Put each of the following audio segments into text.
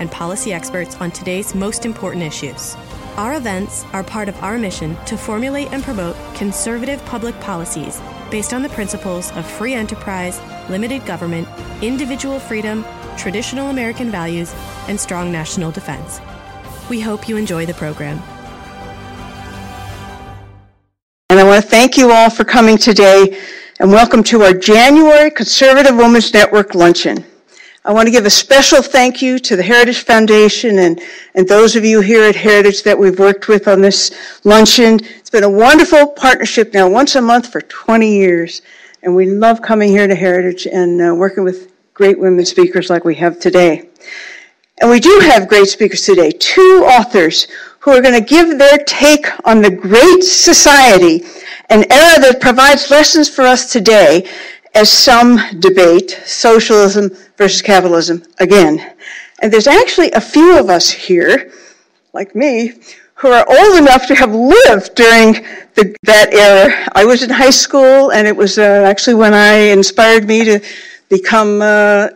and policy experts on today's most important issues. Our events are part of our mission to formulate and promote conservative public policies based on the principles of free enterprise, limited government, individual freedom, traditional American values, and strong national defense. We hope you enjoy the program. And I want to thank you all for coming today and welcome to our January Conservative Women's Network Luncheon. I want to give a special thank you to the Heritage Foundation and, and those of you here at Heritage that we've worked with on this luncheon. It's been a wonderful partnership now, once a month for 20 years. And we love coming here to Heritage and uh, working with great women speakers like we have today. And we do have great speakers today, two authors who are going to give their take on the great society an era that provides lessons for us today as some debate socialism versus capitalism again. And there's actually a few of us here, like me, who are old enough to have lived during the, that era. I was in high school, and it was uh, actually when I inspired me to become uh,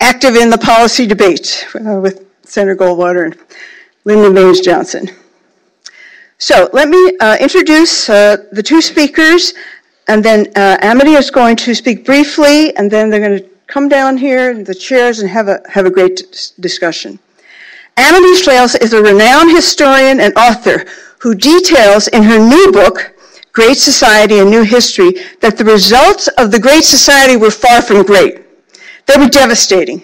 active in the policy debate uh, with Senator Goldwater and Lyndon Baines Johnson. So let me uh, introduce uh, the two speakers, and then uh, Amity is going to speak briefly, and then they're going to come down here in the chairs and have a, have a great discussion. Amity Shlaes is a renowned historian and author who details in her new book, Great Society and New History, that the results of the Great Society were far from great. They were devastating.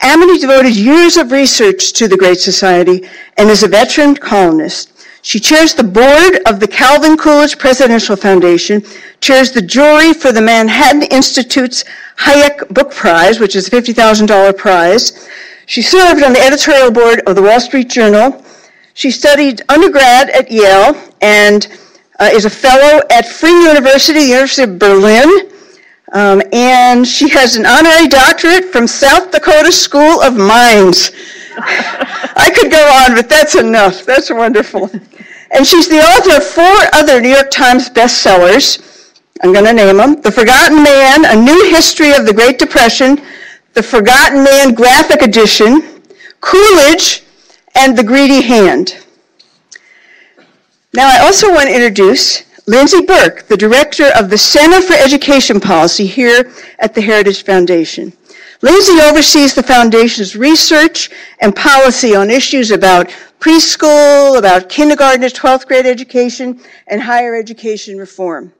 Amity devoted years of research to the Great Society and is a veteran columnist. She chairs the board of the Calvin Coolidge Presidential Foundation, chairs the jury for the Manhattan Institute's Hayek Book Prize, which is a $50,000 prize. She served on the editorial board of the Wall Street Journal. She studied undergrad at Yale and uh, is a fellow at Free University, the University of Berlin. Um, and she has an honorary doctorate from South Dakota School of Mines. I could go on, but that's enough. That's wonderful. And she's the author of four other New York Times bestsellers. I'm going to name them The Forgotten Man, A New History of the Great Depression, The Forgotten Man Graphic Edition, Coolidge, and The Greedy Hand. Now, I also want to introduce Lindsey Burke, the director of the Center for Education Policy here at the Heritage Foundation. Lindsey oversees the Foundation's research and policy on issues about preschool, about kindergarten to 12th grade education, and higher education reform.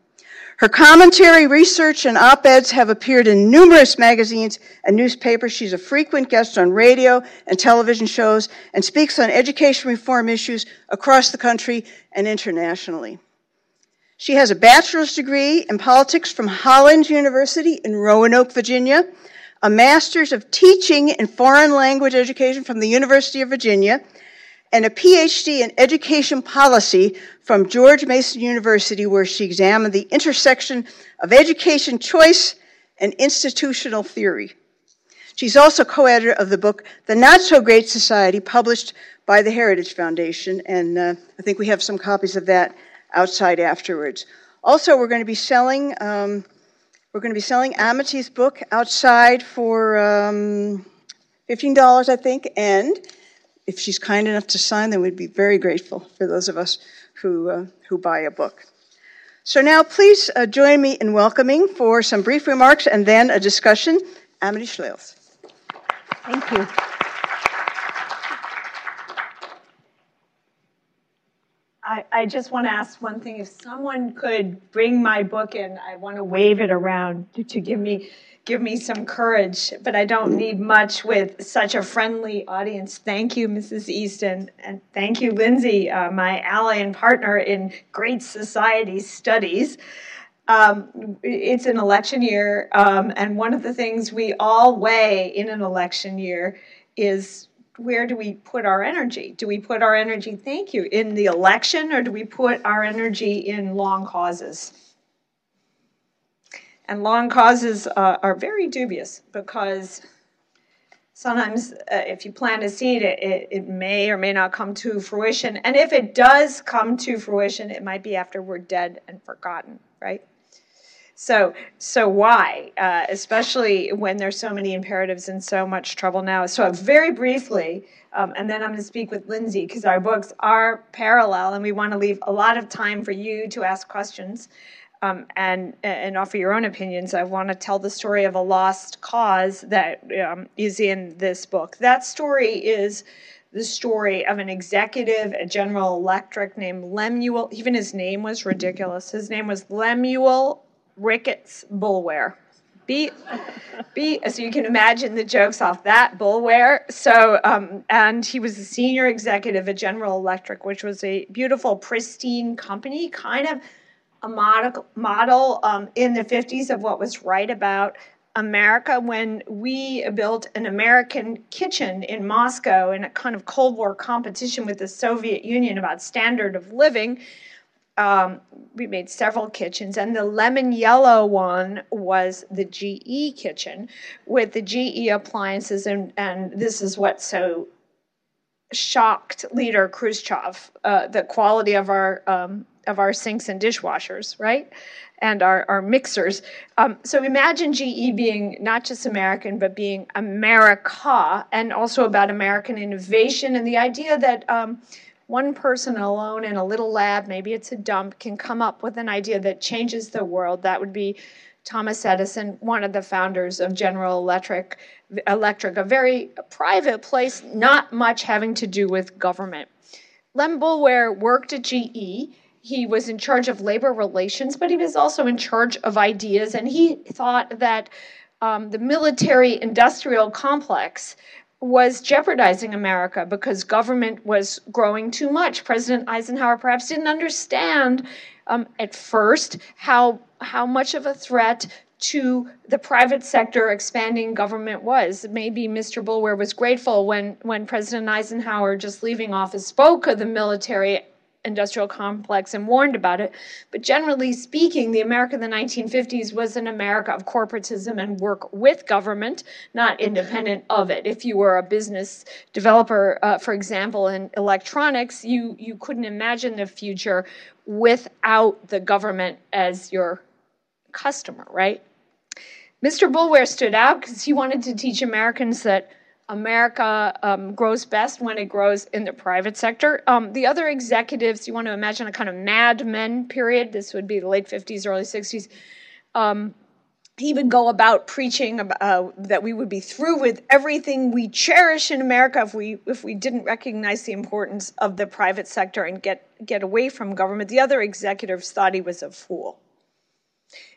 Her commentary, research, and op-eds have appeared in numerous magazines and newspapers. She's a frequent guest on radio and television shows and speaks on education reform issues across the country and internationally. She has a bachelor's degree in politics from Hollins University in Roanoke, Virginia, a master's of teaching in foreign language education from the University of Virginia, and a PhD in education policy from George Mason University, where she examined the intersection of education choice and institutional theory. She's also co editor of the book, The Not So Great Society, published by the Heritage Foundation, and uh, I think we have some copies of that outside afterwards. Also, we're going to be selling um, we're going to be selling Amity's book outside for um, $15, I think, and if she's kind enough to sign, then we'd be very grateful for those of us who, uh, who buy a book. So now please uh, join me in welcoming for some brief remarks and then a discussion, Amity Shlaes. Thank you. I, I just want to ask one thing. If someone could bring my book in, I want to wave it around to, to give me give me some courage, but I don't need much with such a friendly audience. Thank you, Mrs. Easton, and thank you, Lindsey, uh, my ally and partner in Great Society Studies. Um, it's an election year, um, and one of the things we all weigh in an election year is where do we put our energy? Do we put our energy, thank you, in the election or do we put our energy in long causes? And long causes uh, are very dubious because sometimes uh, if you plant a seed, it, it, it, may or may not come to fruition. And if it does come to fruition, it might be after we're dead and forgotten, right? So, so why, uh, especially when there's so many imperatives and so much trouble now? So, very briefly, um, and then I'm going to speak with Lindsey because our books are parallel, and we want to leave a lot of time for you to ask questions um, and and offer your own opinions. I want to tell the story of a lost cause that um, is in this book. That story is the story of an executive at General Electric named Lemuel. Even his name was ridiculous. His name was Lemuel Ricketts Boulware. B, B, so you can imagine the jokes off that Boulware. So, um, and he was a senior executive at General Electric, which was a beautiful, pristine company, kind of a model, model um, in the 50s of what was right about America when we built an American kitchen in Moscow in a kind of Cold War competition with the Soviet Union about standard of living um, we made several kitchens, and the lemon yellow one was the GE kitchen with the GE appliances, and, and this is what so shocked leader Khrushchev uh, the quality of our um, of our sinks and dishwashers, right? And our, our mixers. Um, so imagine GE being not just American, but being America, and also about American innovation and the idea that um, one person alone in a little lab, maybe it's a dump, can come up with an idea that changes the world. That would be Thomas Edison, one of the founders of General Electric, Electric, a very private place, not much having to do with government. Lem Boulware worked at GE. He was in charge of labor relations, but he was also in charge of ideas, and he thought that um, the military industrial complex was jeopardizing America because government was growing too much. President Eisenhower perhaps didn't understand um, at first how how much of a threat to the private sector expanding government was. Maybe Mr. Boulware was grateful when, when President Eisenhower, just leaving office, spoke of the military industrial complex and warned about it. But generally speaking, the America of the 1950s was an America of corporatism and work with government, not independent of it. If you were a business developer, uh, for example, in electronics, you, you couldn't imagine the future without the government as your customer, right? Mr. Boulware stood out because he wanted to teach Americans that America um, grows best when it grows in the private sector. Um, the other executives, you want to imagine a kind of Mad Men period. This would be the late 50s, early 60s. Um, he would go about preaching uh, that we would be through with everything we cherish in America if we if we didn't recognize the importance of the private sector and get get away from government. The other executives thought he was a fool.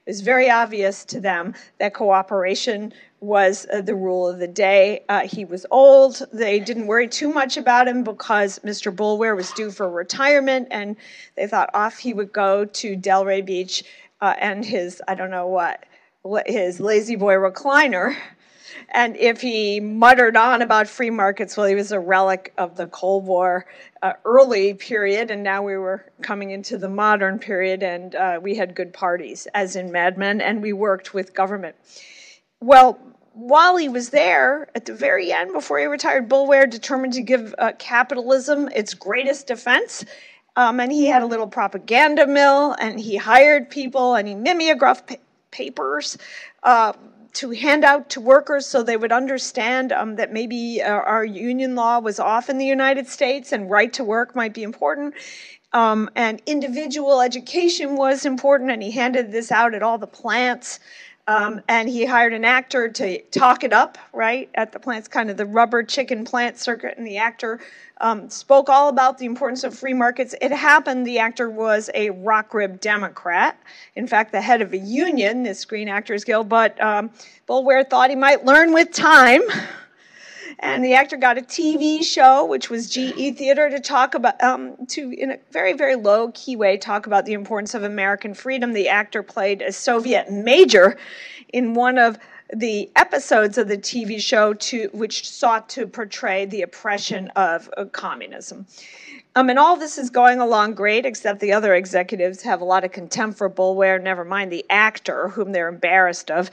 It was very obvious to them that cooperation was uh, the rule of the day. Uh, he was old. They didn't worry too much about him because Mr. Boulware was due for retirement, and they thought off he would go to Delray Beach uh, and his, I don't know what, his La-Z-Boy recliner. And if he muttered on about free markets, well, he was a relic of the Cold War uh, early period, and now we were coming into the modern period, and uh, we had good parties, as in Mad Men, and we worked with government. Well, while he was there, at the very end, before he retired, Boulware determined to give uh, capitalism its greatest defense. Um, and he had a little propaganda mill, and he hired people, and he mimeographed pa- papers uh, to hand out to workers so they would understand um, that maybe uh, our union law was off in the United States and right to work might be important. Um, and individual education was important, and he handed this out at all the plants. Um, and he hired an actor to talk it up, right, at the plants, kind of the rubber chicken plant circuit. And the actor um, spoke all about the importance of free markets. It happened the actor was a rock rib Democrat, in fact, the head of a union, the Screen Actors Guild. But um, Boulware thought he might learn with time. And the actor got a TV show, which was GE Theater, to talk about, um, to in a very, very low key way, talk about the importance of American freedom. The actor played a Soviet major in one of the episodes of the TV show to which sought to portray the oppression of uh, communism. Um, and all this is going along great, except the other executives have a lot of contempt for Boulware, never mind the actor, whom they're embarrassed of,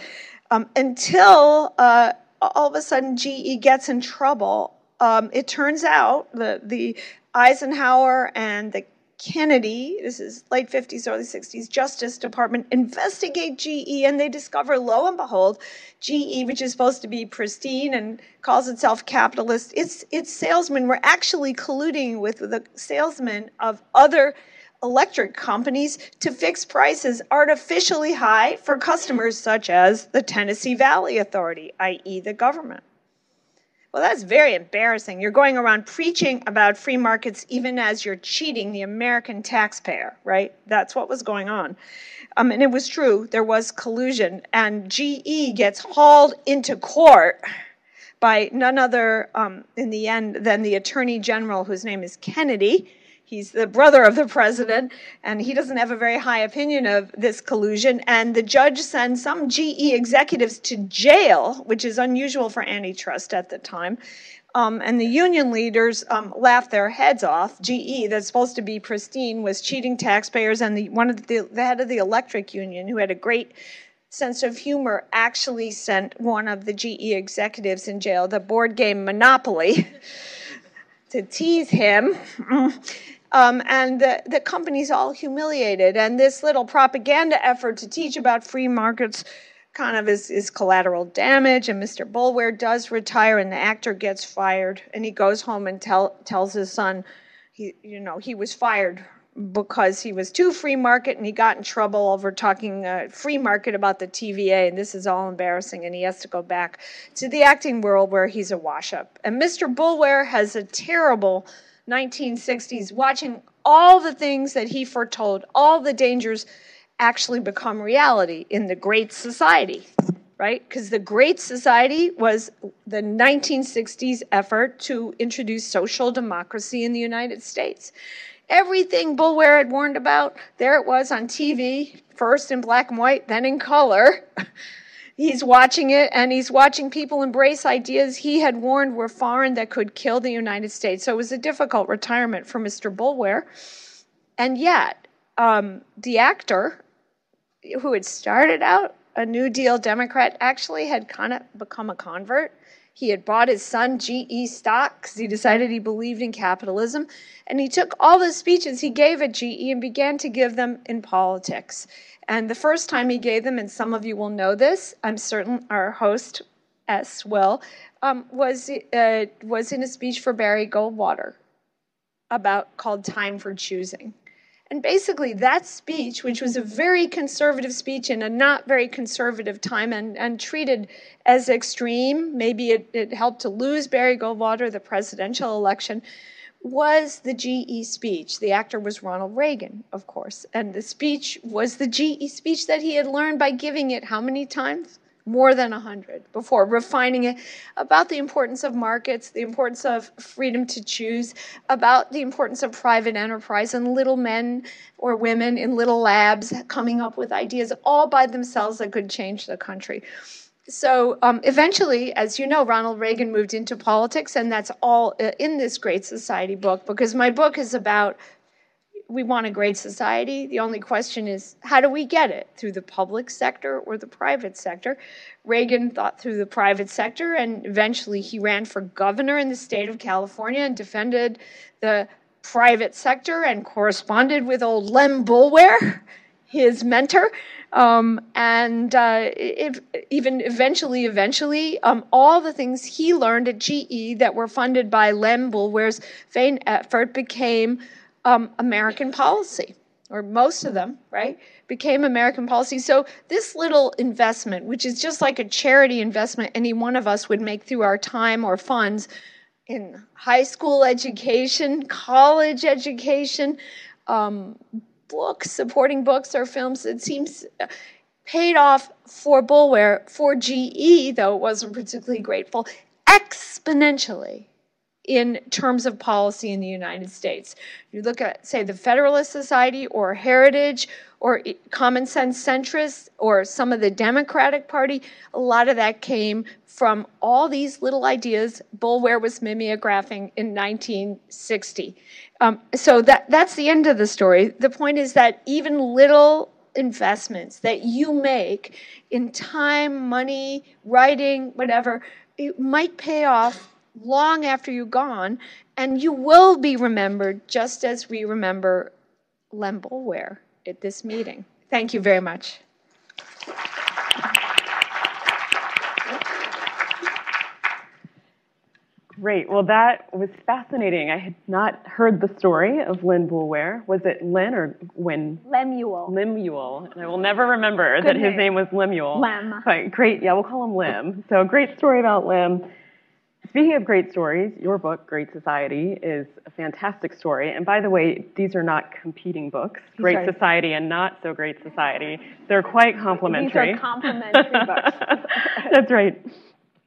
um, until uh, all of a sudden GE gets in trouble. Um, it turns out the, the Eisenhower and the Kennedy, this is late 50s, early 60s, Justice Department investigate GE and they discover, lo and behold, GE, which is supposed to be pristine and calls itself capitalist, its, its salesmen were actually colluding with the salesmen of other electric companies to fix prices artificially high for customers such as the Tennessee Valley Authority, i.e., the government. Well, that's very embarrassing. You're going around preaching about free markets even as you're cheating the American taxpayer, right? That's what was going on. Um, and it was true, there was collusion. And GE gets hauled into court by none other, um, in the end, than the Attorney General, whose name is Kennedy He's the brother of the president, and he doesn't have a very high opinion of this collusion. And the judge sends some GE executives to jail, which is unusual for antitrust at the time. Um, and the union leaders um, laughed their heads off. GE, that's supposed to be pristine, was cheating taxpayers, and the, one of the, the head of the electric union, who had a great sense of humor, actually sent one of the GE executives in jail, the board game Monopoly, to tease him. Um, and the, the company's all humiliated. And this little propaganda effort to teach about free markets kind of is, is collateral damage. And Mr. Boulware does retire, and the actor gets fired. And he goes home and tell, tells his son, he, you know, he was fired because he was too free market and he got in trouble over talking uh, free market about the TVA and this is all embarrassing and he has to go back to the acting world where he's a wash up. And Mr. Boulware has a terrible 1960s, watching all the things that he foretold, all the dangers actually become reality in the Great Society, right? Because the Great Society was the 1960s effort to introduce social democracy in the United States. Everything Boulware had warned about, there it was on TV, first in black and white, then in color. He's watching it and he's watching people embrace ideas he had warned were foreign that could kill the United States. So it was a difficult retirement for Mr. Boulware. And yet, um, the actor who had started out a New Deal Democrat actually had kind of become a convert. He had bought his son GE stock because he decided he believed in capitalism. And he took all the speeches he gave at GE and began to give them in politics. And the first time he gave them, and some of you will know this, I'm certain our host S will, um, was uh, was in a speech for Barry Goldwater about called "Time for Choosing." And basically, that speech, which was a very conservative speech in a not very conservative time and, and treated as extreme, maybe it, it helped to lose Barry Goldwater the presidential election, was the GE speech. The actor was Ronald Reagan, of course. And the speech was the GE speech that he had learned by giving it how many times? More than a hundred before refining it about the importance of markets, the importance of freedom to choose, about the importance of private enterprise and little men or women in little labs coming up with ideas all by themselves that could change the country. So um, eventually, as you know, Ronald Reagan moved into politics, and that's all uh, in this Great Society book because my book is about we want a great society. The only question is, how do we get it? Through the public sector or the private sector? Reagan thought through the private sector, and eventually he ran for governor in the state of California and defended the private sector and corresponded with old Lem Boulware, his mentor. Um, and uh, even eventually, eventually, um, all the things he learned at GE that were funded by Lem Boulware's vain effort became um, American policy, or most of them, right, became American policy. So this little investment, which is just like a charity investment any one of us would make through our time or funds in high school education, college education, um, books, supporting books or films. It seems paid off for Boulware, for GE, though it wasn't particularly grateful, exponentially. In terms of policy in the United States. You look at, say, the Federalist Society or Heritage or Common Sense Centrists or some of the Democratic Party, a lot of that came from all these little ideas Boulware was mimeographing in 1960. Um, so that, that's the end of the story. The point is that even little investments that you make in time, money, writing, whatever, it might pay off long after you're gone, and you will be remembered just as we remember Lem Boulware at this meeting. Thank you very much. Great. Well, that was fascinating. I had not heard the story of Lynn Boulware. Was it Lynn or Win? Lemuel. Lemuel. And I will never remember Good that name. his name was Lemuel. Lem. But great. Yeah, we'll call him Lem. So, great story about Lem. Speaking of great stories, your book, Great Society, is a fantastic story. And by the way, these are not competing books, Great right. Society and Not So Great Society. They're quite complementary. These are complementary books. That's right.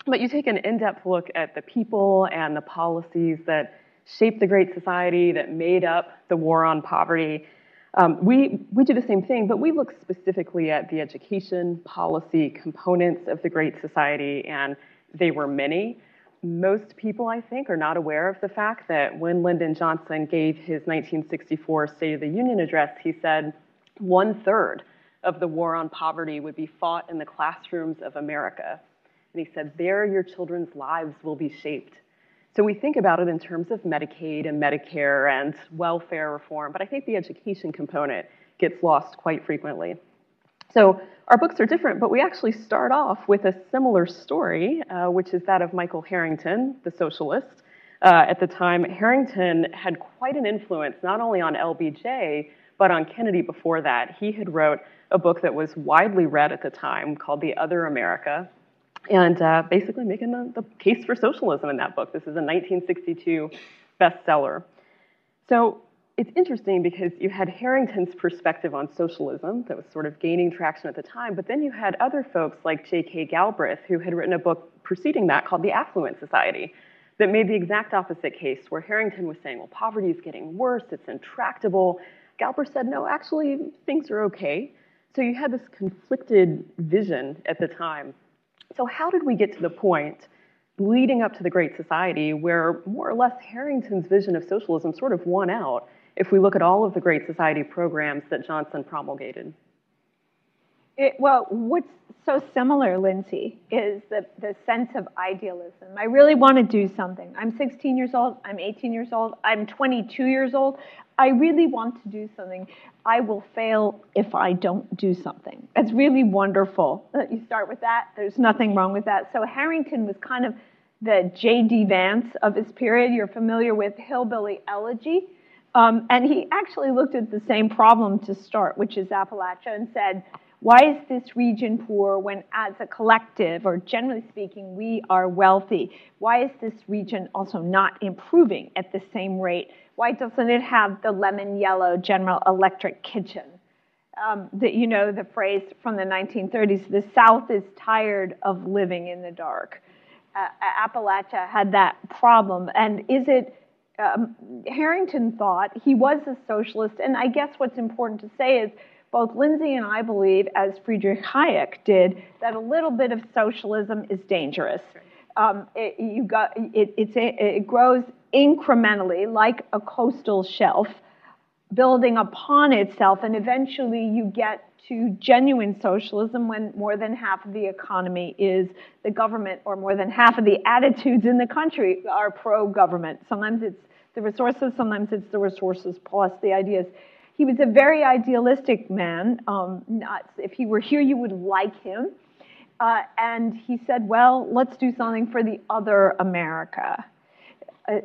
But you take an in depth look at the people and the policies that shaped the Great Society, that made up the war on poverty. Um, we, we do the same thing, but we look specifically at the education policy components of the Great Society, and they were many most people, I think, are not aware of the fact that when Lyndon Johnson gave his 1964 State of the Union address, he said one third of the war on poverty would be fought in the classrooms of America. And he said, there your children's lives will be shaped. So we think about it in terms of Medicaid and Medicare and welfare reform, but I think the education component gets lost quite frequently. So our books are different, but we actually start off with a similar story, uh, which is that of Michael Harrington, the socialist. Uh, at the time, Harrington had quite an influence not only on LBJ, but on Kennedy before that. He had wrote a book that was widely read at the time called The Other America, and uh, basically making the, the case for socialism in that book. This is a 1962 bestseller. So it's interesting because you had Harrington's perspective on socialism that was sort of gaining traction at the time, but then you had other folks like J.K. Galbraith who had written a book preceding that called The Affluent Society that made the exact opposite case, where Harrington was saying, well, poverty is getting worse, it's intractable. Galbraith said, no, actually, things are okay. So you had this conflicted vision at the time. So, how did we get to the point leading up to the Great Society where more or less Harrington's vision of socialism sort of won out? If we look at all of the Great Society programs that Johnson promulgated? It, well, what's so similar, Lindsey, is the, the sense of idealism. I really want to do something. I'm 16 years old, I'm 18 years old, I'm 22 years old. I really want to do something. I will fail if I don't do something. It's really wonderful that you start with that. There's nothing wrong with that. So Harrington was kind of the J.D. Vance of his period. You're familiar with Hillbilly Elegy. Um, and he actually looked at the same problem to start, which is Appalachia, and said, why is this region poor when, as a collective, or generally speaking, we are wealthy? Why is this region also not improving at the same rate? Why doesn't it have the lemon yellow General Electric kitchen? Um, that you know the phrase from the 1930s: "The South is tired of living in the dark." Uh, Appalachia had that problem, and is it um, Harrington thought he was a socialist, and I guess what's important to say is both Lindsey and I believe, as Friedrich Hayek did, that a little bit of socialism is dangerous. Um, it, you got, it, it grows incrementally, like a coastal shelf, building upon itself, and eventually you get to genuine socialism when more than half of the economy is the government, or more than half of the attitudes in the country are pro government. Sometimes it's the resources, sometimes it's the resources plus the ideas. He was a very idealistic man. Um, not, if he were here, you would like him. Uh, and he said, well, let's do something for the other America. Uh,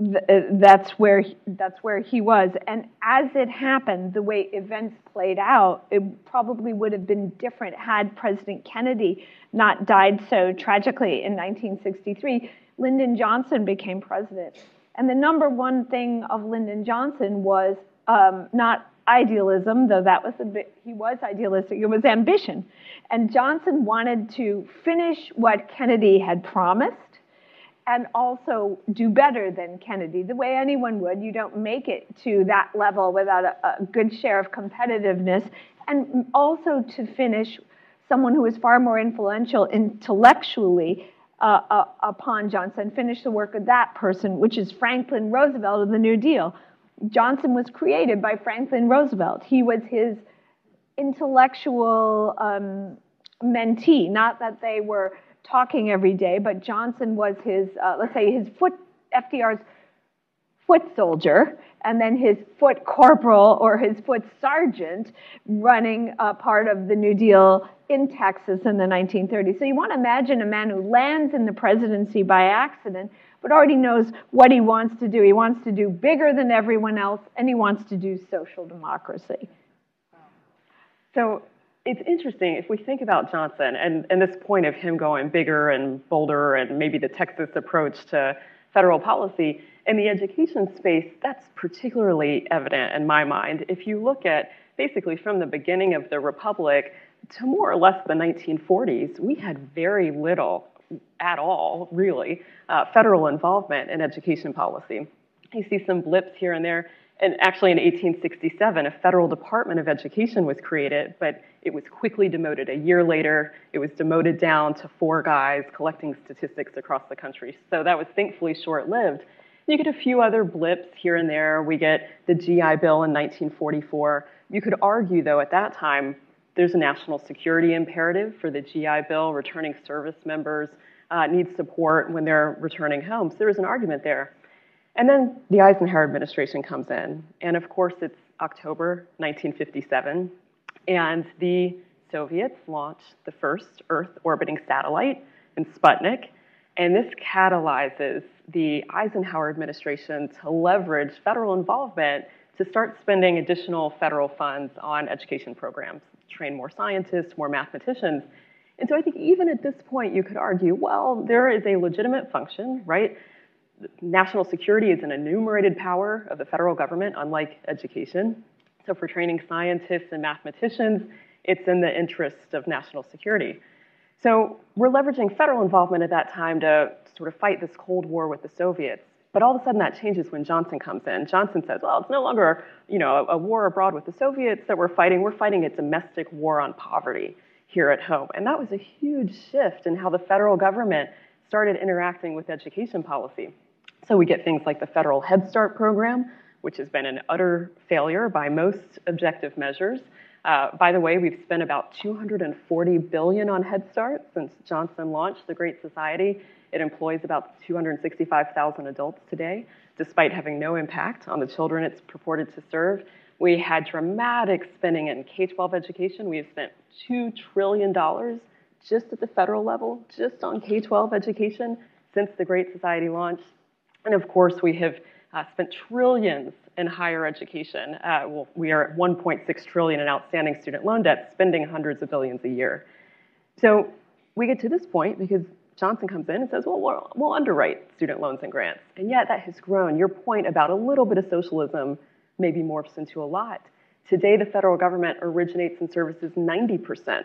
uh, that's where he, that's where he was. And as it happened, the way events played out, it probably would have been different had President Kennedy not died so tragically in 1963. Lyndon Johnson became president. And the number one thing of Lyndon Johnson was um, not idealism, though that was a he was idealistic, it was ambition. And Johnson wanted to finish what Kennedy had promised and also do better than Kennedy, the way anyone would. You don't make it to that level without a, a good share of competitiveness. And also to finish, someone who is far more influential intellectually uh, uh, upon Johnson, finish the work of that person, which is Franklin Roosevelt of the New Deal. Johnson was created by Franklin Roosevelt. He was his intellectual um, mentee, not that they were talking every day, but Johnson was his, uh, let's say, his foot, FDR's foot soldier, and then his foot corporal or his foot sergeant running a part of the New Deal in Texas in the 1930s. So you want to imagine a man who lands in the presidency by accident, but already knows what he wants to do. He wants to do bigger than everyone else, and he wants to do social democracy. So it's interesting if we think about Johnson and, and this point of him going bigger and bolder and maybe the Texas approach to federal policy. In the education space, that's particularly evident in my mind. If you look at basically from the beginning of the Republic to more or less the 1940s, we had very little at all, really, uh, federal involvement in education policy. You see some blips here and there and actually in 1867, a federal Department of Education was created, but it was quickly demoted. A year later, it was demoted down to four guys collecting statistics across the country. So that was thankfully short lived. You get a few other blips here and there. We get the GI Bill in 1944. You could argue, though, at that time, there's a national security imperative for the GI Bill. Returning service members uh, need support when they're returning home. So there was an argument there. And then the Eisenhower administration comes in, and of course it's October 1957, and the Soviets launch the first Earth orbiting satellite in Sputnik, and this catalyzes the Eisenhower administration to leverage federal involvement to start spending additional federal funds on education programs, train more scientists, more mathematicians. And so I think even at this point, you could argue, well, there is a legitimate function, right? National security is an enumerated power of the federal government, unlike education. So for training scientists and mathematicians, it's in the interest of national security. So we're leveraging federal involvement at that time to sort of fight this Cold War with the Soviets. But all of a sudden that changes when Johnson comes in. Johnson says, well, it's no longer you know, a, war abroad with the Soviets that we're fighting. We're fighting a domestic war on poverty here at home. And that was a huge shift in how the federal government started interacting with education policy. So we get things like the federal Head Start program, which has been an utter failure by most objective measures. Uh, by the way, we've spent about 240 billion on Head Start since Johnson launched the Great Society. It employs about 265,000 adults today, despite having no impact on the children it's purported to serve. We had dramatic spending in K-12 education. We have spent $2 trillion just at the federal level, just on K-12 education since the Great Society launched. And of course, we have uh, spent trillions in higher education. Uh, well, we are at 1.6 trillion in outstanding student loan debt, spending hundreds of billions a year. So we get to this point because Johnson comes in and says, well, we'll, we'll underwrite student loans and grants. And yet that has grown. Your point about a little bit of socialism maybe morphs into a lot. Today, the federal government originates and services 90%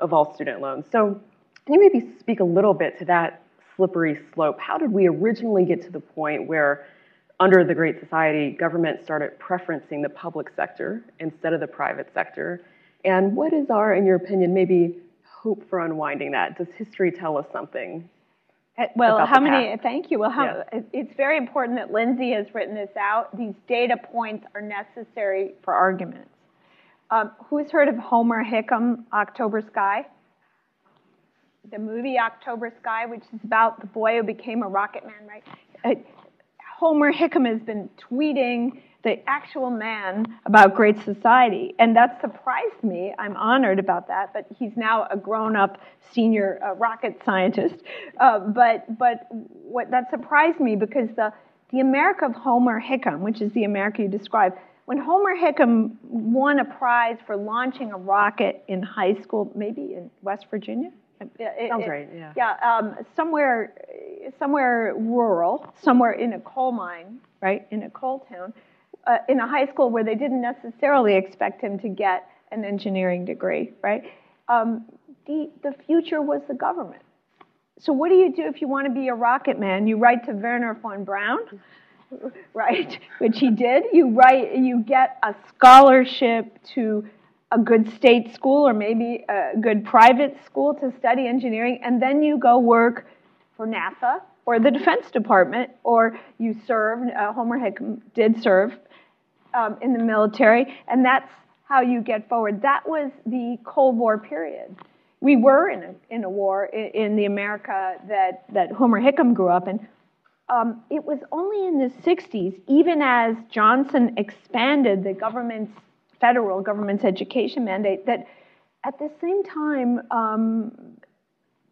of all student loans. So can you maybe speak a little bit to that slippery slope. How did we originally get to the point where, under the Great Society, government started preferencing the public sector instead of the private sector? And what is our, in your opinion, maybe hope for unwinding that? Does history tell us something? Uh, well, how many? Thank you. Well, how, it's very important that Lindsey has written this out. These data points are necessary for arguments. Um, who's heard of Homer Hickam, October Sky? The movie October Sky, which is about the boy who became a rocket man, right? Uh, Homer Hickam has been tweeting the actual man about Great Society, and that surprised me. I'm honored about that, but he's now a grown-up senior uh, rocket scientist. Uh, but but what that surprised me because the the America of Homer Hickam, which is the America you describe, when Homer Hickam won a prize for launching a rocket in high school, maybe in West Virginia, it, Sounds it, right. Yeah. Yeah. Um, somewhere, somewhere rural, somewhere in a coal mine, right, in a coal town, uh, in a high school where they didn't necessarily expect him to get an engineering degree, right? Um, the the future was the government. so what do you do if you want to be a rocket man? You write to Wernher von Braun, right? Which he did. You write, you get a scholarship to a good state school or maybe a good private school to study engineering, and then you go work for NASA or the Defense Department, or you serve. Uh, Homer Hickam did serve um, in the military, and that's how you get forward. That was the Cold War period. We were in a, in a war in, in the America that, that Homer Hickam grew up in. Um, it was only in the 60s, even as Johnson expanded the government's, federal government's education mandate, that at the same time, um,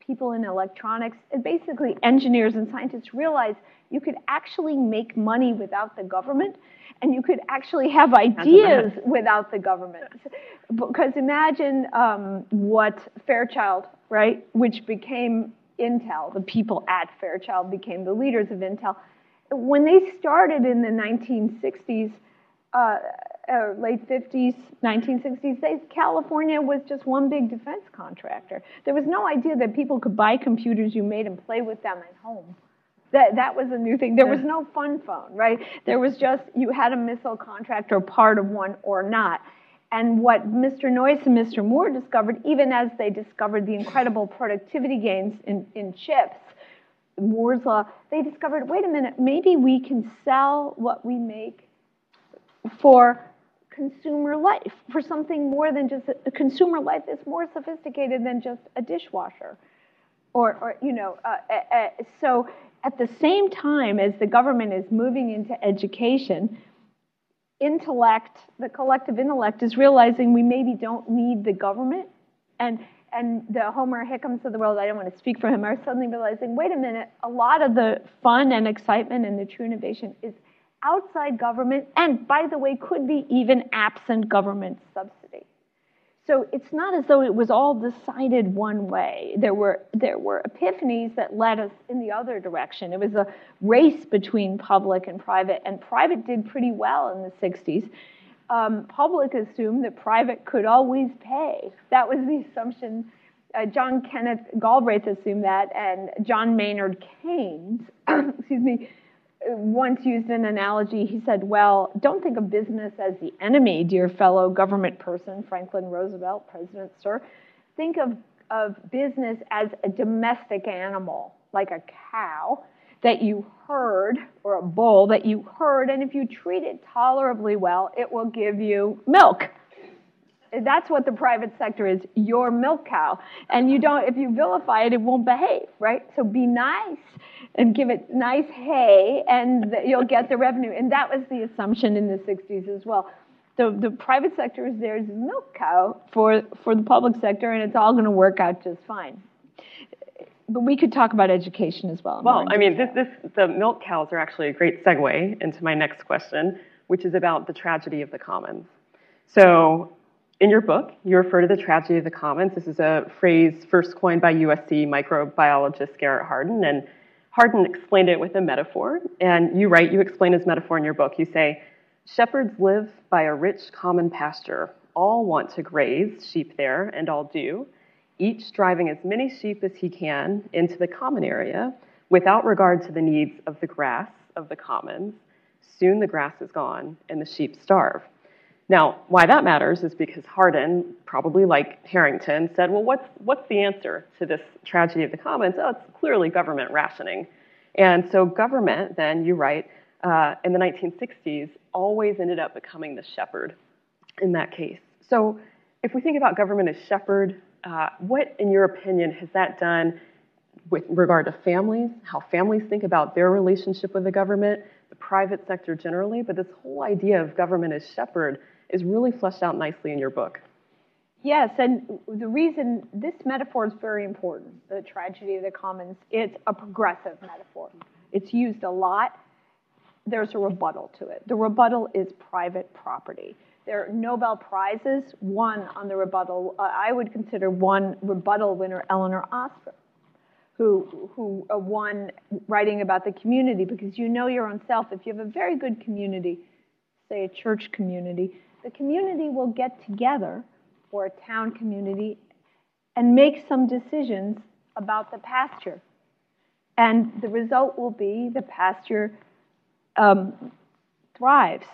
people in electronics, and basically engineers and scientists realized you could actually make money without the government and you could actually have ideas without the government. Because imagine um, what Fairchild, right, which became Intel, the people at Fairchild became the leaders of Intel. When they started in the 1960s, uh, uh, late 50s, 1960s, they, California was just one big defense contractor. There was no idea that people could buy computers you made and play with them at home. That, that was a new thing. There was no fun phone, right? There was just, you had a missile contract or part of one or not. And what Mr. Noyce and Mr. Moore discovered, even as they discovered the incredible productivity gains in, in chips, Moore's law, they discovered, wait a minute, maybe we can sell what we make for consumer life, for something more than just a, consumer life that's more sophisticated than just a dishwasher. Or, or you know, uh, uh, uh, so at the same time as the government is moving into education, intellect, the collective intellect, is realizing we maybe don't need the government. And, and the Homer Hickams of the world, I don't want to speak for him, are suddenly realizing wait a minute, a lot of the fun and excitement and the true innovation is outside government, and by the way, could be even absent government subsidy. So it's not as though it was all decided one way. There were, there were epiphanies that led us in the other direction. It was a race between public and private, and private did pretty well in the 60s. Um, public assumed that private could always pay. That was the assumption. Uh, John Kenneth Galbraith assumed that, and John Maynard Keynes, excuse me, once used an analogy. He said, Well, don't think of business as the enemy, dear fellow government person, Franklin Roosevelt, President, sir. Think of, of business as a domestic animal, like a cow that you herd, or a bull that you herd, and if you treat it tolerably well, it will give you milk that's what the private sector is your milk cow. And you don't if you vilify it it won't behave right? So be nice and give it nice hay and you'll get the revenue. And that was the assumption in the 60s as well. The, the private sector is there as milk cow for, for the public sector and it's all going to work out just fine. But we could talk about education as well. Well, I mean, this, this, the milk cows are actually a great segue into my next question, which is about the tragedy of the commons. So, in your book, you refer to the tragedy of the commons. This is a phrase first coined by USC microbiologist Garrett Hardin, and Hardin explained it with a metaphor. And you write, you explain his metaphor in your book. You say, Shepherds live by a rich common pasture. All want to graze sheep there, and all do, each driving as many sheep as he can into the common area without regard to the needs of the grass of the commons. Soon the grass is gone, and the sheep starve. Now, why that matters is because Hardin, probably like Harrington, said, well, what's, what's the answer to this tragedy of the commons? Oh, it's clearly government rationing. And so, government, then, you write, uh, in the 1960s, always ended up becoming the shepherd in that case. So, if we think about government as shepherd, uh, what, in your opinion, has that done with regard to families, how families think about their relationship with the government, the private sector generally, but this whole idea of government as shepherd is really fleshed out nicely in your book. Yes, and the reason this metaphor is very important, the tragedy of the commons, it's a progressive metaphor. It's used a lot. There's a rebuttal to it. The rebuttal is private property. There are Nobel Prizes, one on the rebuttal. Uh, I would consider one rebuttal winner Elinor Ostrom, who, who uh, won writing about the community because you know your own self. If you have a very good community, say a church community, the community will get together, or a town community, and make some decisions about the pasture And the result will be the pasture um, thrives.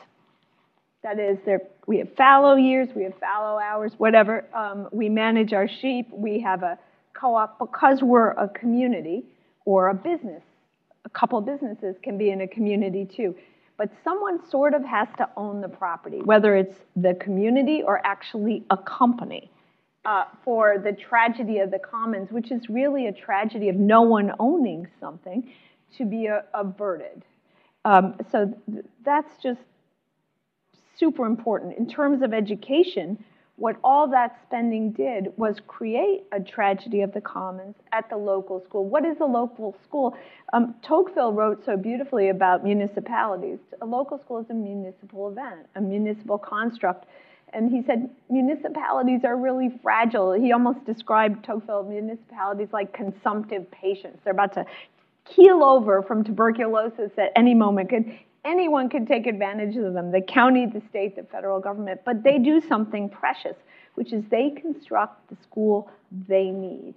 That is, there, we have fallow years, we have fallow hours, whatever. Um, we manage our sheep. We have a co-op because we're a community or a business. A couple businesses can be in a community too. But someone sort of has to own the property, whether it's the community or actually a company. Uh, for the tragedy of the commons, which is really a tragedy of no one owning something, to be a, averted. Um, so th- that's just super important. In terms of education, what all that spending did was create a tragedy of the commons at the local school. What is a local school? Um, Tocqueville wrote so beautifully about municipalities. A local school is a municipal event, a municipal construct. And he said municipalities are really fragile. He almost described Tocqueville municipalities like consumptive patients. They're about to keel over from tuberculosis at any moment. Anyone could take advantage of them the county, the state, the federal government. But they do something precious, which is they construct the school they need.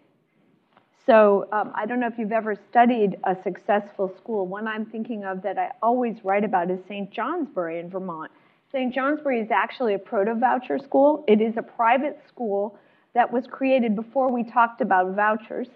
So um, I don't know if you've ever studied a successful school. One I'm thinking of that I always write about is St. Johnsbury in Vermont. St. Johnsbury is actually a proto voucher school. It is a private school that was created before we talked about vouchers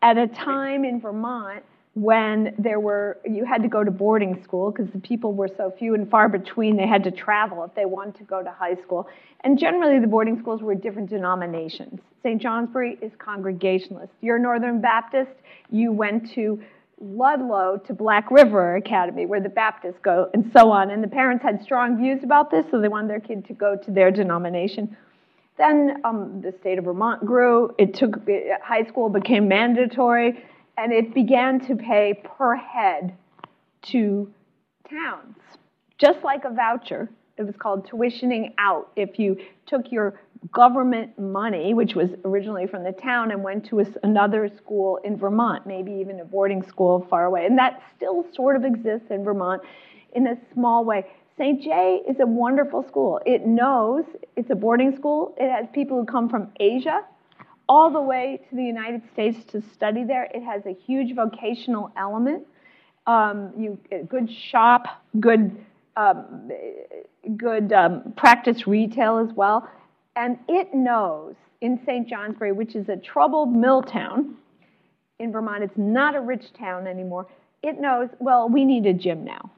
at a time in Vermont when there were you had to go to boarding school because the people were so few and far between they had to travel if they wanted to go to high school. And generally the boarding schools were different denominations. St johnsbury is congregationalist. You're northern baptist you went to ludlow to black river academy where the baptists go and so on. And the parents had strong views about this so they wanted their kid to go to their denomination. Then um, the state of vermont grew. It took high school became mandatory and it began to pay per head to towns, just like a voucher. It was called tuitioning out. If you took your government money, which was originally from the town, and went to a, another school in Vermont, maybe even a boarding school far away, and that still sort of exists in Vermont in a small way. St. J is a wonderful school. It knows it's a boarding school. It has people who come from Asia all the way to the United States to study there. It has a huge vocational element. Um, you good shop, good um, good um, practice retail as well, and it knows in St. Johnsbury, which is a troubled mill town in Vermont. It's not a rich town anymore. It knows well we need a gym now.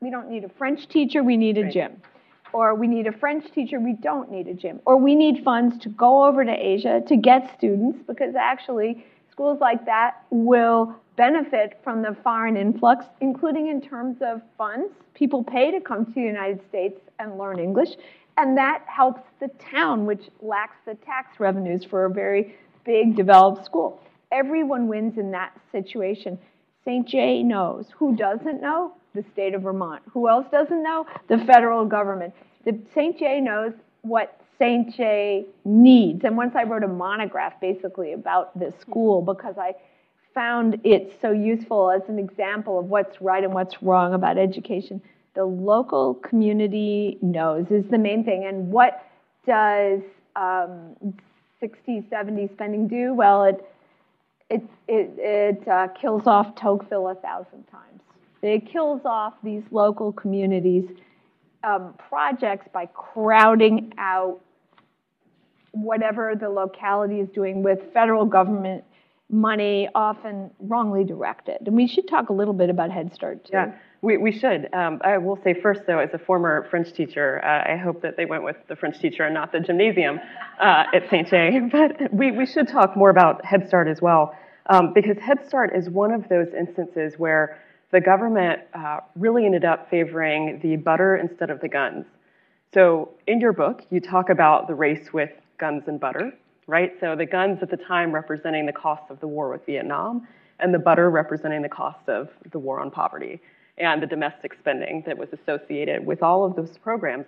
We don't need a French teacher. We need a right. gym or we need a French teacher, we don't need a gym, or we need funds to go over to Asia to get students because actually schools like that will benefit from the foreign influx, including in terms of funds. People pay to come to the United States and learn English, and that helps the town, which lacks the tax revenues for a very big developed school. Everyone wins in that situation. St. J knows. Who doesn't know? The state of Vermont. Who else doesn't know? The federal government. The St. J knows what St. J needs. And once I wrote a monograph basically about this school because I found it so useful as an example of what's right and what's wrong about education. The local community knows is the main thing. And what does um, 60, 70 spending do? Well, it it it, it uh, kills off Tocqueville a thousand times. It kills off these local communities' um, projects by crowding out whatever the locality is doing with federal government money, often wrongly directed. And we should talk a little bit about Head Start too. Yeah. We, we should. Um, I will say first, though, as a former French teacher, uh, I hope that they went with the French teacher and not the gymnasium uh, at St. J. But we, we should talk more about Head Start as well, um, because Head Start is one of those instances where the government uh, really ended up favoring the butter instead of the guns. So in your book, you talk about the race with guns and butter, right? So the guns at the time representing the cost of the war with Vietnam, and the butter representing the cost of the war on poverty and the domestic spending that was associated with all of those programs.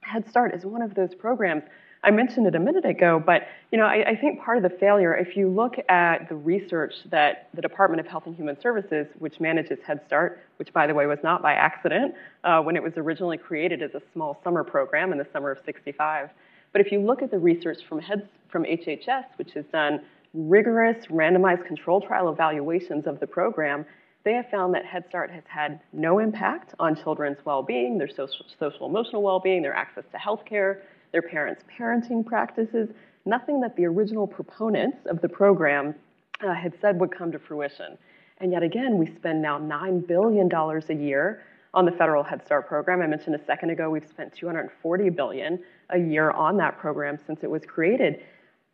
Head Start is one of those programs I mentioned it a minute ago, but you know, I, I, think part of the failure, if you look at the research that the Department of Health and Human Services, which manages Head Start, which by the way was not by accident uh, when it was originally created as a small summer program in the summer of 65. But if you look at the research from from HHS, which has done rigorous randomized control trial evaluations of the program, they have found that Head Start has had no impact on children's well-being, their social, social emotional well-being, their access to healthcare, their parents' parenting practices, nothing that the original proponents of the program uh, had said would come to fruition. And yet again, we spend now $9 billion a year on the federal Head Start program. I mentioned a second ago we've spent 240 billion a year on that program since it was created.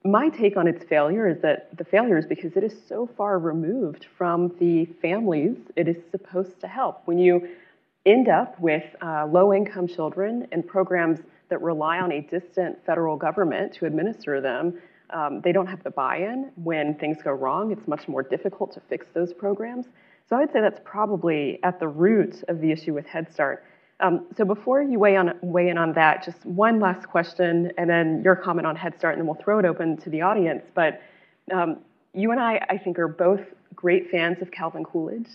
My take on its failure is that the failure is because it is so far removed from the families it is supposed to help. When you end up with uh, low-income children and programs that rely on a distant federal government to administer them, um, they don't have the buy-in. When things go wrong, it's much more difficult to fix those programs. So I'd say that's probably at the root of the issue with Head Start. Um, so before you weigh, on, weigh in on that, just one last question, and then your comment on Head Start, and then we'll throw it open to the audience. But um, you and I, I think, are both great fans of Calvin Coolidge.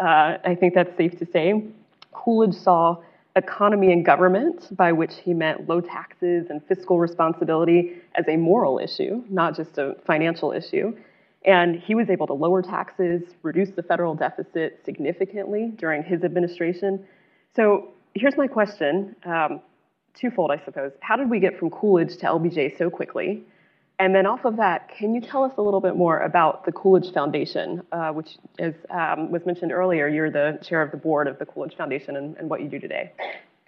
Uh, I think that's safe to say. Coolidge saw economy and government, by which he meant low taxes and fiscal responsibility, as a moral issue, not just a financial issue. And he was able to lower taxes, reduce the federal deficit significantly during his administration. So here's my question um, twofold, I suppose. How did we get from Coolidge to LBJ so quickly? And then off of that, can you tell us a little bit more about the Coolidge Foundation, uh, which as um, was mentioned earlier, you're the chair of the board of the Coolidge Foundation and, and what you do today?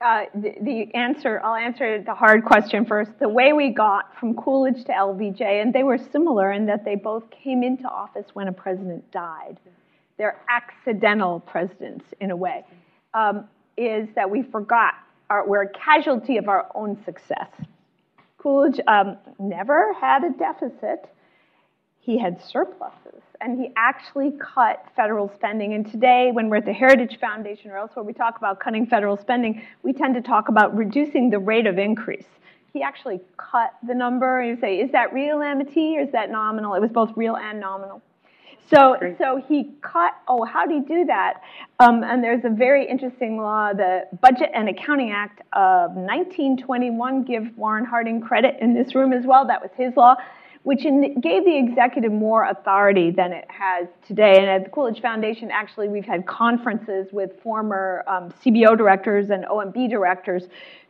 Uh, the, the, answer, I'll answer the hard question first. The way we got from Coolidge to LBJ, and they were similar in that they both came into office when a president died. They're accidental presidents in a way, um, is that we forgot, our, we're a casualty of our own success. Coolidge um, never had a deficit. He had surpluses, and he actually cut federal spending. And today, when we're at the Heritage Foundation or elsewhere, we talk about cutting federal spending, we tend to talk about reducing the rate of increase. He actually cut the number, and you say, is that real amity or is that nominal? It was both real and nominal. So, so he cut, oh, how do he do that? Um, and there's a very interesting law, the Budget and Accounting Act of 1921, give Warren Harding credit in this room as well, that was his law, which in, gave the executive more authority than it has today. And at the Coolidge Foundation, actually, we've had conferences with former um, CBO directors and OMB directors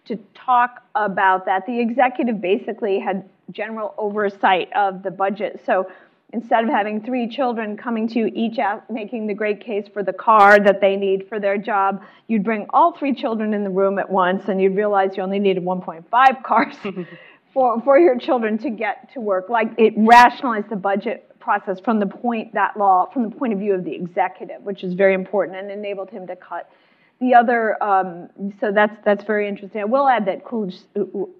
to talk about that. The executive basically had general oversight of the budget. So instead of having three children coming to you each out making the great case for the car that they need for their job, you'd bring all three children in the room at once and you'd realize you only needed 1.5 cars for, for your children to get to work. Like it rationalized the budget process from the point that law, from the point of view of the executive, which is very important and enabled him to cut the other, um, so that's that's very interesting. I will add that Coolidge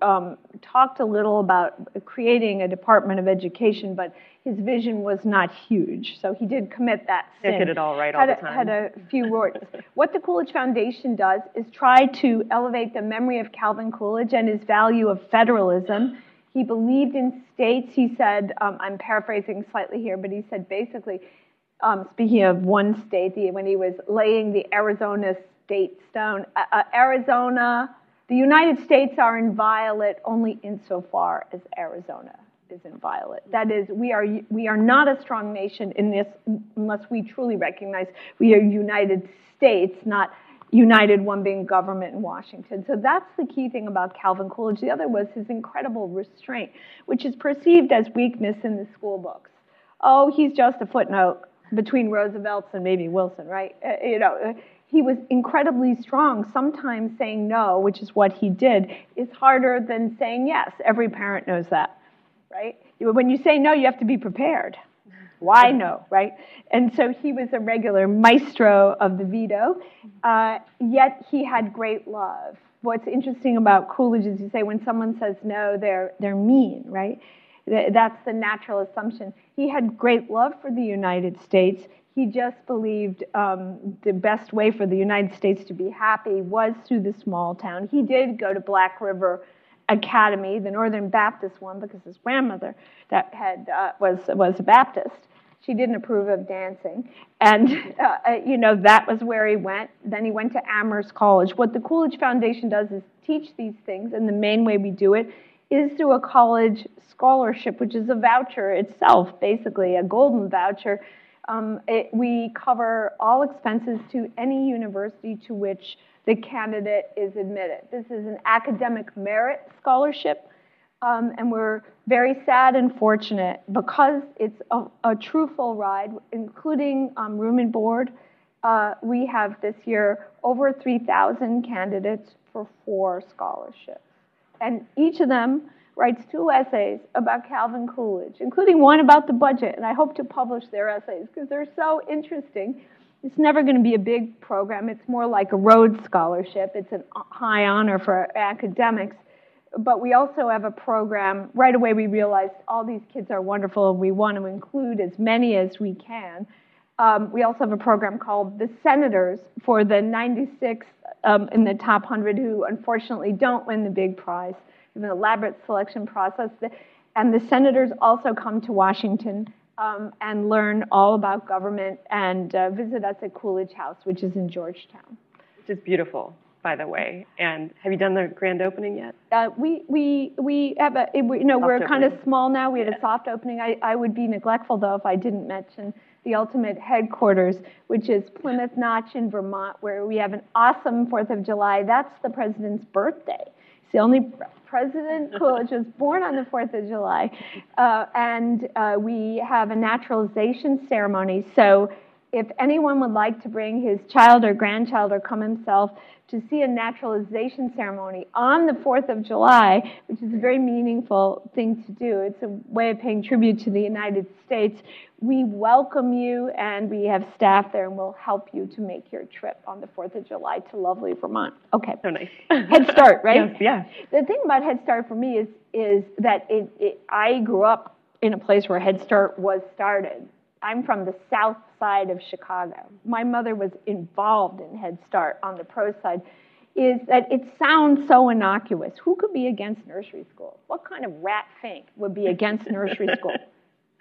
um, talked a little about creating a Department of Education, but his vision was not huge. So he did commit that sin. Get it all right all had the time. had a few words. what the Coolidge Foundation does is try to elevate the memory of Calvin Coolidge and his value of federalism. He believed in states. He said, um, I'm paraphrasing slightly here, but he said basically, um, speaking of one state, the, when he was laying the Arizona state stone, uh, uh, Arizona, the United States are inviolate only insofar as Arizona is inviolate. That is, we are, we are not a strong nation in this unless we truly recognize we are United States, not united, one being government in Washington. So that's the key thing about Calvin Coolidge. The other was his incredible restraint, which is perceived as weakness in the school books. Oh, he's just a footnote between Roosevelt's and maybe Wilson, right? Uh, you know, uh, he was incredibly strong. Sometimes saying no, which is what he did, is harder than saying yes. Every parent knows that right? When you say no, you have to be prepared. Why no, right? And so he was a regular maestro of the veto, uh, yet he had great love. What's interesting about Coolidge is you say when someone says no, they're, they're mean, right? That's the natural assumption. He had great love for the United States. He just believed um, the best way for the United States to be happy was through the small town. He did go to Black River academy, the Northern Baptist one, because his grandmother that had uh, was was a Baptist. She didn't approve of dancing, and uh, uh, you know that was where he went. Then he went to Amherst College. What the Coolidge Foundation does is teach these things, and the main way we do it is through a college scholarship, which is a voucher itself, basically a golden voucher. Um, it, we cover all expenses to any university to which the candidate is admitted. This is an academic merit scholarship, um, and we're very sad and fortunate because it's a, a true full ride, including um, room and board. Uh, we have this year over 3,000 candidates for four scholarships. And each of them writes two essays about Calvin Coolidge, including one about the budget. And I hope to publish their essays because they're so interesting. It's never going to be a big program. It's more like a Rhodes Scholarship. It's a high honor for academics. But we also have a program. Right away, we realized all these kids are wonderful and we want to include as many as we can. Um, we also have a program called the Senators for the 96 um, in the top 100 who unfortunately don't win the big prize. We have an elaborate selection process. And the senators also come to Washington um, and learn all about government and uh, visit us at Coolidge House, which is in Georgetown. Which is beautiful, by the way. And have you done the grand opening yet? Uh, we, we, we have a, we, you know, soft we're opening. kind of small now. We had a soft opening. I, I would be neglectful, though, if I didn't mention the ultimate headquarters, which is Plymouth Notch in Vermont, where we have an awesome 4th of July. That's the president's birthday. It's the only President Coolidge was born on the 4th of July. Uh, and uh, we have a naturalization ceremony. So if anyone would like to bring his child or grandchild or come himself to see a naturalization ceremony on the 4th of July, which is a very meaningful thing to do. It's a way of paying tribute to the United States. We welcome you, and we have staff there, and we'll help you to make your trip on the 4th of July to lovely Vermont. Okay. So nice. Head Start, right? Yes, yeah. The thing about Head Start for me is, is that it, it, I grew up in a place where Head Start was started. I'm from the south side of Chicago. My mother was involved in Head Start on the pro side. Is that it sounds so innocuous. Who could be against nursery school? What kind of rat fink would be against nursery school?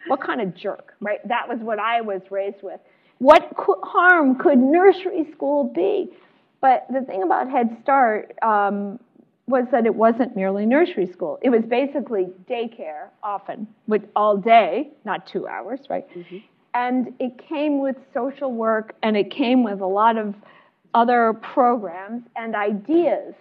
What kind of jerk, right? That was what I was raised with. What harm could nursery school be? But the thing about Head Start um, was that it wasn't merely nursery school. It was basically daycare, often, with all day, not two hours, right? Mm-hmm. And it came with social work and it came with a lot of other programs and ideas.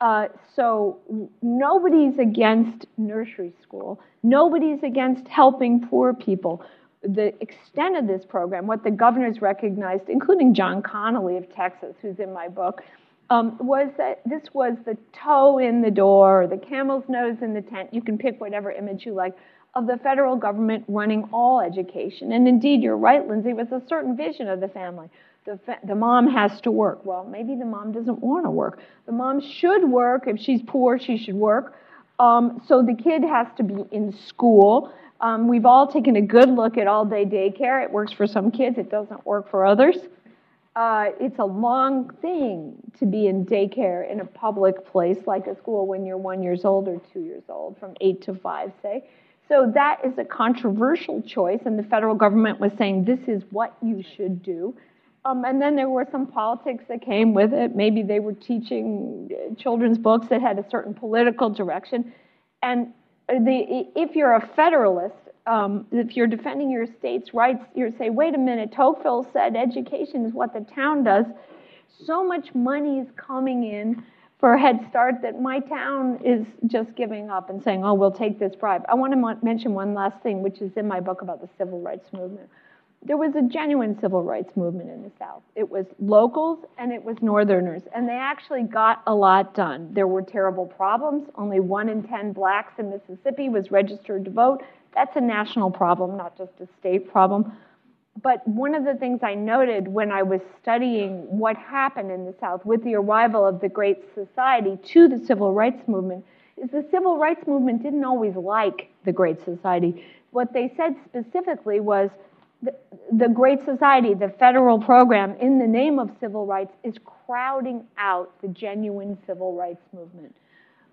Uh, so nobody's against nursery school. Nobody's against helping poor people. The extent of this program, what the governors recognized, including John Connally of Texas, who's in my book, um, was that this was the toe in the door, the camel's nose in the tent. You can pick whatever image you like of the federal government running all education. And indeed, you're right, Lindsey, with a certain vision of the family. The, fa- the mom has to work. Well, maybe the mom doesn't want to work. The mom should work. If she's poor, she should work. Um, so the kid has to be in school. Um, we've all taken a good look at all day daycare. It works for some kids, it doesn't work for others. Uh, it's a long thing to be in daycare in a public place like a school when you're one years old or two years old, from eight to five, say. So that is a controversial choice, and the federal government was saying this is what you should do. Um, and then there were some politics that came with it. Maybe they were teaching children's books that had a certain political direction. And the, if you're a federalist, um, if you're defending your state's rights, you say, wait a minute, Tocqueville said education is what the town does. So much money is coming in for a Head Start that my town is just giving up and saying, oh, we'll take this bribe. I want to mention one last thing, which is in my book about the civil rights movement. There was a genuine civil rights movement in the South. It was locals and it was Northerners, and they actually got a lot done. There were terrible problems. Only one in 10 blacks in Mississippi was registered to vote. That's a national problem, not just a state problem. But one of the things I noted when I was studying what happened in the South with the arrival of the Great Society to the Civil Rights Movement is the Civil Rights Movement didn't always like the Great Society. What they said specifically was the, the Great Society, the federal program, in the name of civil rights, is crowding out the genuine civil rights movement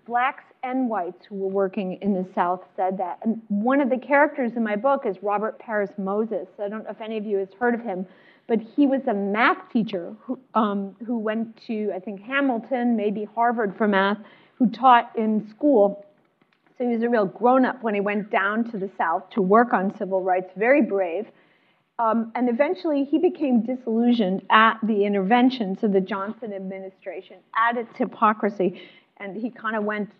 blacks and whites who were working in the South said that. And one of the characters in my book is Robert Parris Moses. I don't know if any of you has heard of him, but he was a math teacher who, um, who went to, I think, Hamilton, maybe Harvard for math, who taught in school. So he was a real grown up when he went down to the South to work on civil rights, very brave. Um, and eventually he became disillusioned at the interventions of the Johnson administration, at its hypocrisy, and he kind of went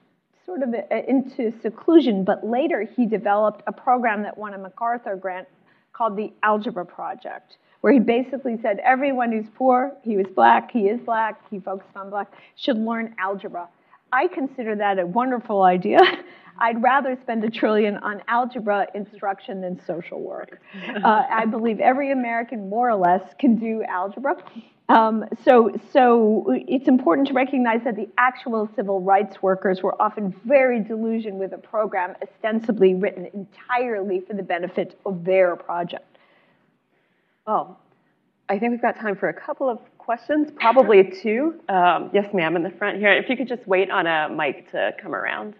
sort of into seclusion. But later he developed a program that won a MacArthur grant called the Algebra Project, where he basically said everyone who's poor, he was black, he is black, he focused on black, should learn algebra. I consider that a wonderful idea. I'd rather spend a trillion on algebra instruction than social work. Uh, I believe every American, more or less, can do algebra. Um, so, so it's important to recognize that the actual civil rights workers were often very delusioned with a program ostensibly written entirely for the benefit of their project. Well, I think we've got time for a couple of questions, probably two. Um, yes, ma'am, in the front here. If you could just wait on a mic to come around.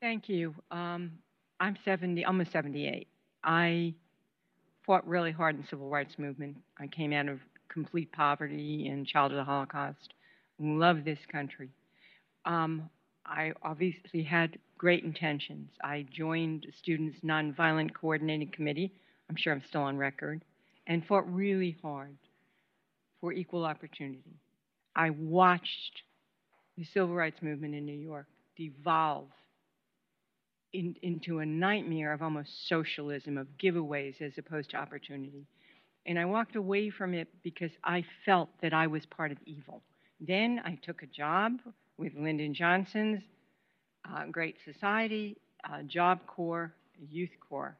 Thank you. Um, I'm 70, almost 78. I fought really hard in the civil rights movement. I came out of complete poverty and child of the Holocaust. Love this country. Um, I obviously had great intentions. I joined Students Nonviolent Coordinating Committee. I'm sure I'm still on record, and fought really hard for equal opportunity. I watched the civil rights movement in New York devolve in, into a nightmare of almost socialism, of giveaways as opposed to opportunity. And I walked away from it because I felt that I was part of evil. Then I took a job with Lyndon Johnson's uh, Great Society, uh, Job Corps, Youth Corps.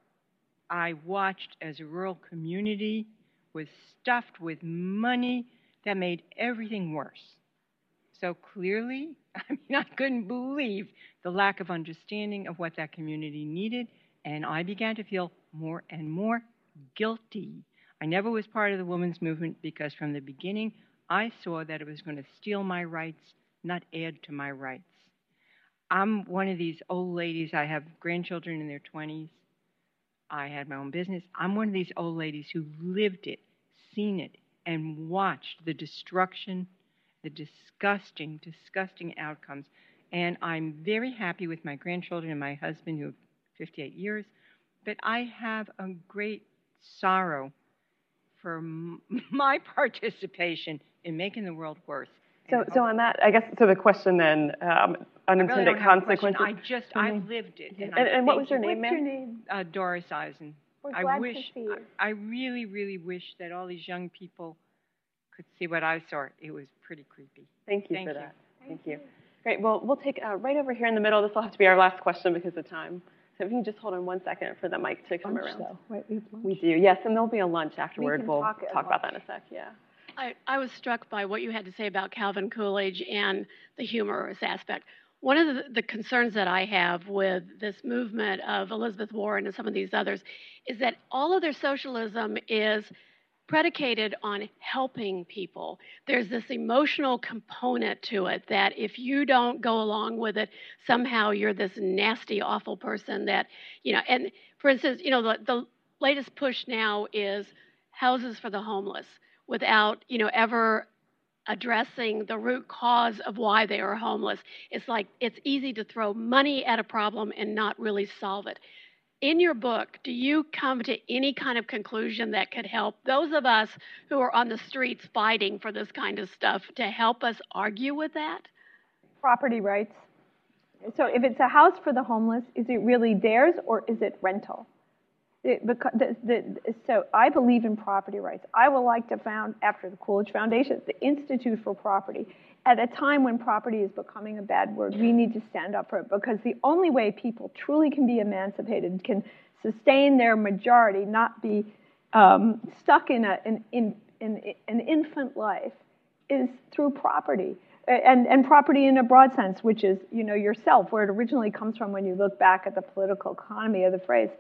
I watched as a rural community was stuffed with money that made everything worse. So clearly, I mean, I couldn't believe the lack of understanding of what that community needed, and I began to feel more and more guilty. I never was part of the women's movement because from the beginning I saw that it was going to steal my rights, not add to my rights. I'm one of these old ladies. I have grandchildren in their 20s. I had my own business. I'm one of these old ladies who lived it, seen it, and watched the destruction the disgusting, disgusting outcomes. And I'm very happy with my grandchildren and my husband, who have 58 years, but I have a great sorrow for m- my participation in making the world worse. So, so on that, I guess, so the question then, um, unintended really consequences. I just, I've lived it. And, I and what was think your name, What's your ma'am? name? Uh, Doris Eisen. We're I wish, to see you. I, I really, really wish that all these young people could see what I saw. It was pretty creepy. Thank you Thank for you. that. Thank you. Great. Well, we'll take uh, right over here in the middle. This will have to be our last question because of time. So if you can just hold on one second for the mic to come Lunch, around. though, right? We have lunch. We do, yes, and there'll be a lunch afterward. can we'll talk talk about that in a sec. Yeah. I, I was struck by what you had to say about Calvin Coolidge and the humorous aspect. One of the, the concerns that I have with this movement of Elizabeth Warren and some of these others is that all of their socialism is predicated on helping people. There's this emotional component to it that if you don't go along with it, somehow you're this nasty, awful person that, you know, and for instance, you know, the, the latest push now is houses for the homeless without, you know, ever addressing the root cause of why they are homeless. It's like it's easy to throw money at a problem and not really solve it. In your book, do you come to any kind of conclusion that could help those of us who are on the streets fighting for this kind of stuff to help us argue with that? Property rights. So if it's a house for the homeless, is it really theirs or is it rental? It, because the, the, so I believe in property rights. I would like to found, after the Coolidge Foundation, the Institute for Property. At a time when property is becoming a bad word, we need to stand up for it because the only way people truly can be emancipated, can sustain their majority, not be um, stuck in, a, in, in, in an infant life, is through property. And, and property in a broad sense, which is, you know, yourself, where it originally comes from when you look back at the political economy of the phrase.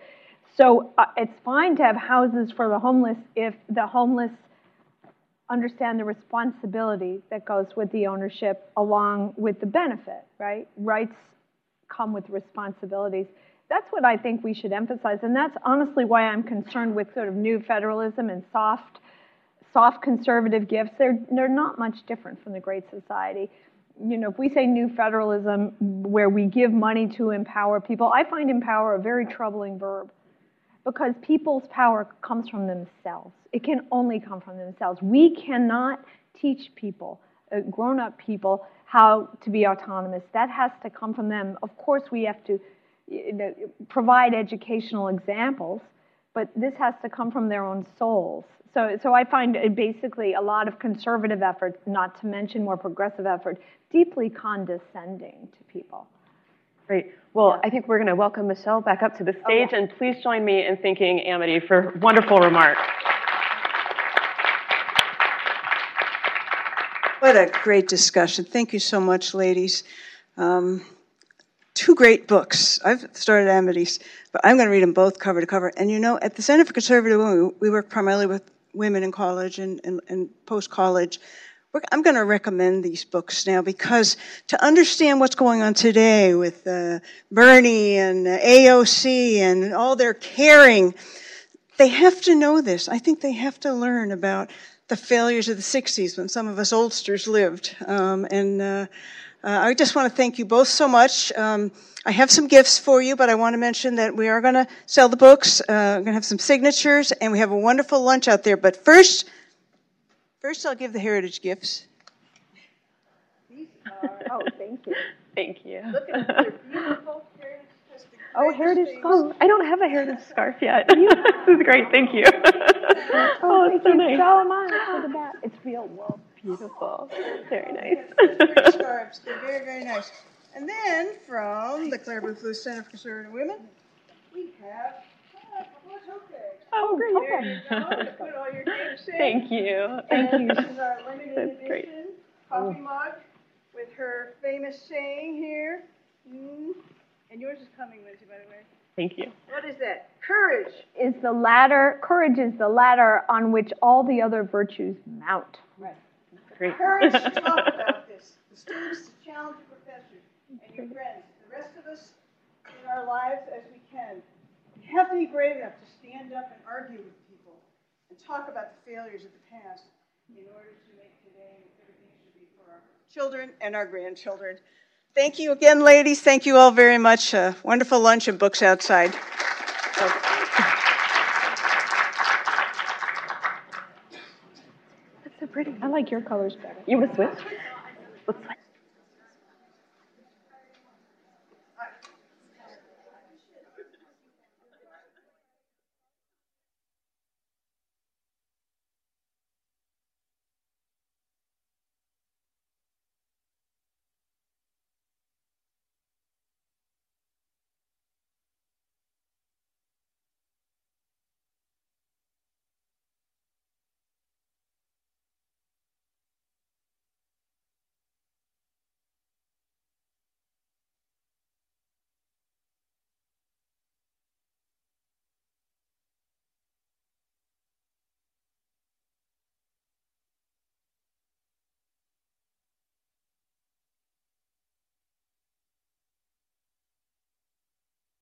So uh, it's fine to have houses for the homeless if the homeless understand the responsibility that goes with the ownership along with the benefit, right? Rights come with responsibilities. That's what I think we should emphasize. And that's honestly why I'm concerned with sort of new federalism and soft, soft conservative gifts, they're, they're not much different from the Great Society. You know, if we say new federalism, where we give money to empower people, I find empower a very troubling verb because people's power comes from themselves. It can only come from themselves. We cannot teach people, uh, grown up people, how to be autonomous. That has to come from them. Of course, we have to you know, provide educational examples, but this has to come from their own souls. So, so I find basically a lot of conservative effort, not to mention more progressive effort, deeply condescending to people. Great. Well, I think we're going to welcome Michelle back up to the stage, oh, yeah. and please join me in thanking Amity for wonderful remarks. What a great discussion. Thank you so much, ladies. Um, two great books. I've started Amity's, but I'm going to read them both cover to cover. And you know, at the Center for Conservative Women, we work primarily with women in college and, and, and post college. I'm going to recommend these books now because to understand what's going on today with uh, Bernie and AOC and all their caring, they have to know this. I think they have to learn about the failures of the 60s when some of us oldsters lived. Um, and uh, uh, I just want to thank you both so much. Um, I have some gifts for you, but I want to mention that we are going to sell the books. Uh, we're going to have some signatures, and we have a wonderful lunch out there. But first, first I'll give the heritage gifts. These are, oh, thank you. Thank you. Look at them. They're beautiful. Oh, heritage scarf. I don't have a heritage scarf yet. this is great. Thank you. oh, oh it's so nice. so much for the bat. It's real wool. Beautiful. Very oh, nice. scarves. They're very, very nice. And then from the Clare Boothe Luce Center for Conservative Women, we have uh, a couple of tote. Oh, oh, great. There you go. Put all your gifts. Thank you. Thank you. This is our limited That's edition great. coffee mug with her famous saying here. Mm. And yours is coming, Lindsey, by the way. Thank you. What is that? Courage. Is the ladder, courage is the ladder on which all the other virtues mount. Right. Great. Courage to talk about this. The students to challenge the professors and your friends, the rest of us in our lives as we can. We have to be brave enough to stand up and argue with people and talk about the failures of the past in order to make today a it should be for our children and our grandchildren. Thank you again, ladies. Thank you all very much. Wonderful lunch and books outside. That's so pretty. I like your colors better. You want to switch? Let's switch.